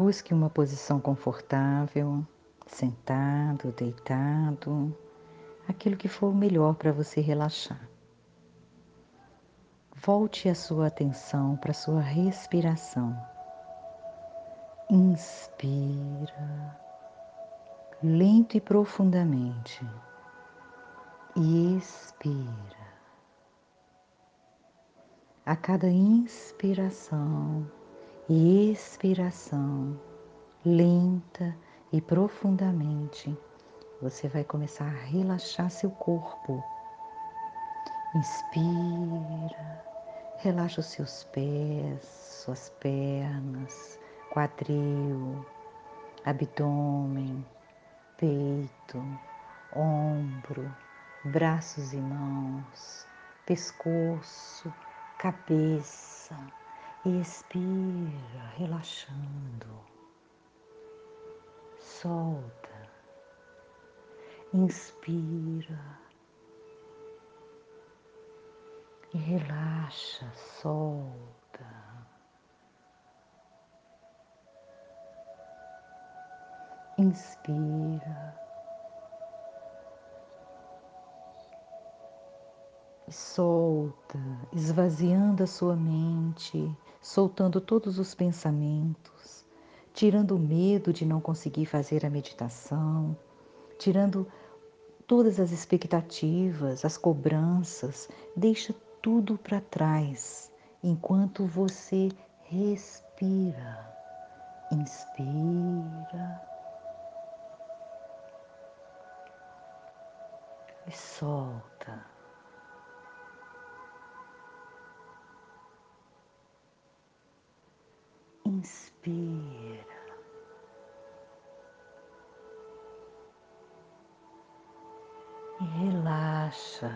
Busque uma posição confortável, sentado, deitado, aquilo que for melhor para você relaxar. Volte a sua atenção para a sua respiração. Inspira, lento e profundamente, e expira. A cada inspiração e expiração, lenta e profundamente, você vai começar a relaxar seu corpo. Inspira, relaxa os seus pés, suas pernas, quadril, abdômen, peito, ombro, braços e mãos, pescoço, cabeça. Expira, relaxando. Solta. Inspira. E relaxa, solta. Inspira. solta, esvaziando a sua mente, soltando todos os pensamentos, tirando o medo de não conseguir fazer a meditação, tirando todas as expectativas, as cobranças, deixa tudo para trás enquanto você respira. Inspira. E solta. Inspira. E relaxa.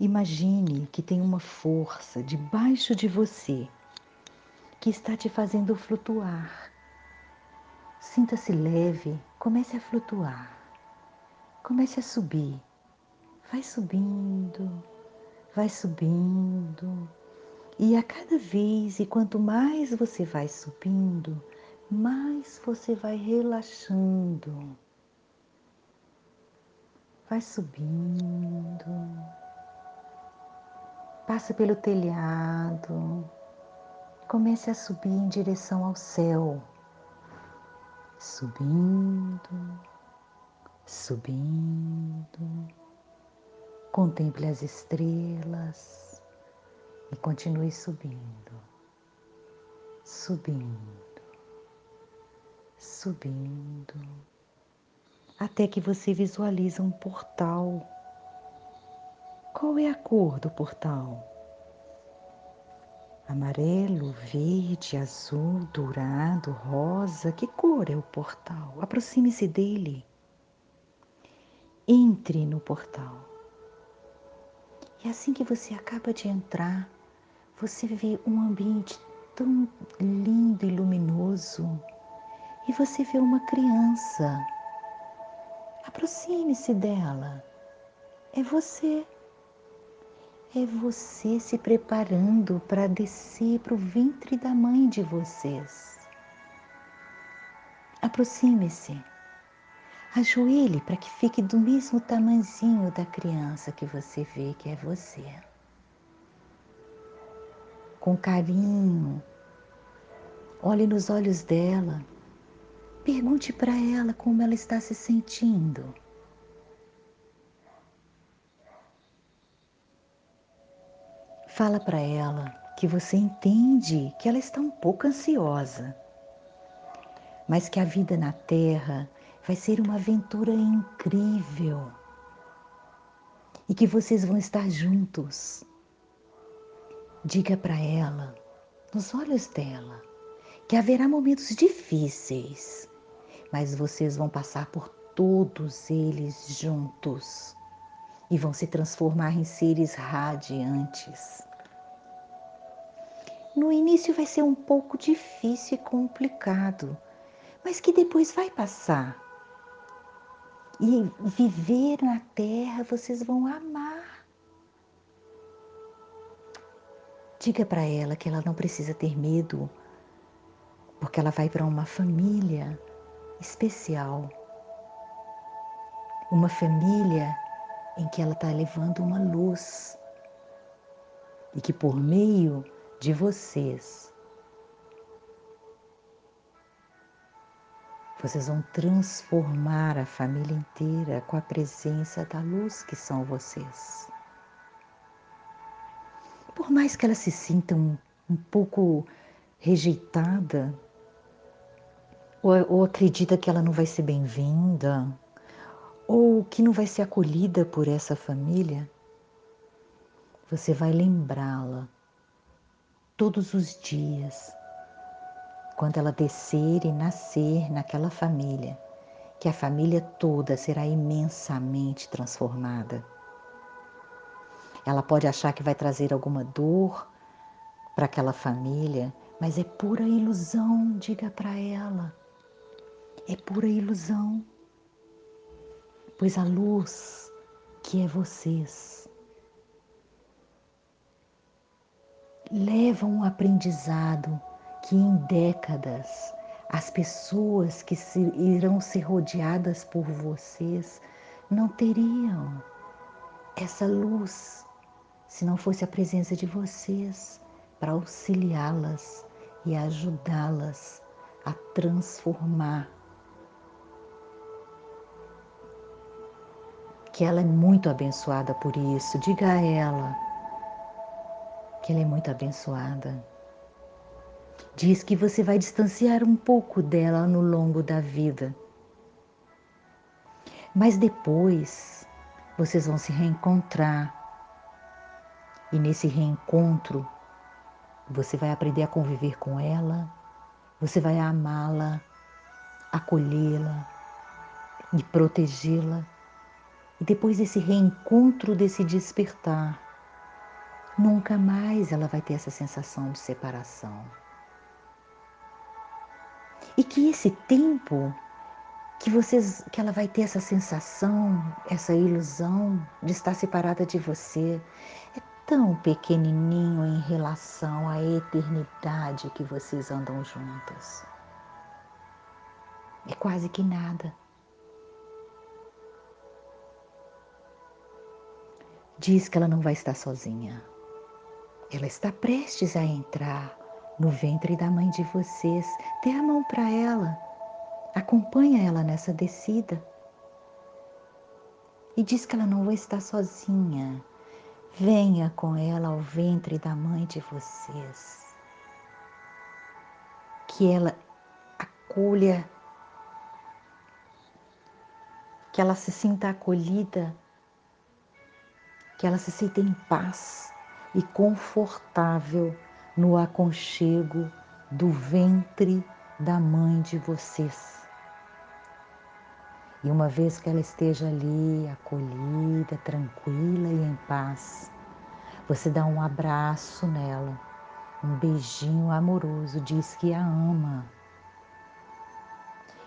Imagine que tem uma força debaixo de você que está te fazendo flutuar Sinta-se leve, comece a flutuar, comece a subir. Vai subindo, vai subindo. E a cada vez, e quanto mais você vai subindo, mais você vai relaxando. Vai subindo, passa pelo telhado, comece a subir em direção ao céu subindo, subindo. Contemple as estrelas e continue subindo, subindo, subindo, até que você visualiza um portal. Qual é a cor do portal? Amarelo, verde, azul, dourado, rosa, que cor é o portal? Aproxime-se dele. Entre no portal. E assim que você acaba de entrar, você vê um ambiente tão lindo e luminoso. E você vê uma criança. Aproxime-se dela. É você é você se preparando para descer para o ventre da mãe de vocês. Aproxime-se, ajoelhe para que fique do mesmo tamanzinho da criança que você vê que é você. Com carinho, olhe nos olhos dela, pergunte para ela como ela está se sentindo. Fala para ela que você entende que ela está um pouco ansiosa, mas que a vida na Terra vai ser uma aventura incrível e que vocês vão estar juntos. Diga para ela, nos olhos dela, que haverá momentos difíceis, mas vocês vão passar por todos eles juntos e vão se transformar em seres radiantes. No início vai ser um pouco difícil e complicado, mas que depois vai passar. e viver na terra, vocês vão amar. Diga para ela que ela não precisa ter medo, porque ela vai para uma família especial. Uma família em que ela está levando uma luz e que por meio de vocês Vocês vão transformar a família inteira com a presença da luz que são vocês. Por mais que ela se sinta um, um pouco rejeitada, ou, ou acredita que ela não vai ser bem-vinda, ou que não vai ser acolhida por essa família, você vai lembrá-la todos os dias quando ela descer e nascer naquela família, que a família toda será imensamente transformada. Ela pode achar que vai trazer alguma dor para aquela família, mas é pura ilusão, diga para ela. É pura ilusão. Pois a luz que é vocês leva um aprendizado que em décadas as pessoas que se, irão ser rodeadas por vocês não teriam essa luz se não fosse a presença de vocês para auxiliá-las e ajudá-las a transformar. Que ela é muito abençoada por isso. Diga a ela que ela é muito abençoada. Diz que você vai distanciar um pouco dela no longo da vida. Mas depois vocês vão se reencontrar. E nesse reencontro, você vai aprender a conviver com ela, você vai amá-la, acolhê-la e protegê-la. E depois desse reencontro, desse despertar, nunca mais ela vai ter essa sensação de separação. E que esse tempo que vocês que ela vai ter essa sensação, essa ilusão de estar separada de você, é tão pequenininho em relação à eternidade que vocês andam juntas. É quase que nada. Diz que ela não vai estar sozinha. Ela está prestes a entrar no ventre da mãe de vocês. Dê a mão para ela, acompanha ela nessa descida. E diz que ela não vai estar sozinha. Venha com ela ao ventre da mãe de vocês. Que ela acolha, que ela se sinta acolhida, que ela se sinta em paz e confortável no aconchego do ventre da mãe de vocês. E uma vez que ela esteja ali, acolhida, tranquila e em paz, você dá um abraço nela, um beijinho amoroso, diz que a ama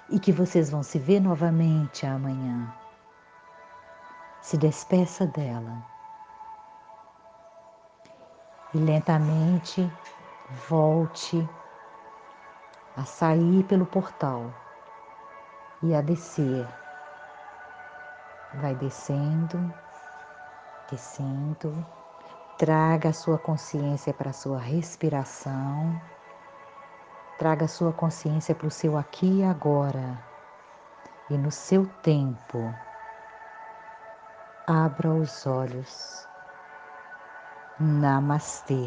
e que vocês vão se ver novamente amanhã. Se despeça dela e lentamente volte a sair pelo portal e a descer. Vai descendo, descendo, traga a sua consciência para a sua respiração, traga a sua consciência para o seu aqui e agora, e no seu tempo, abra os olhos. Namastê.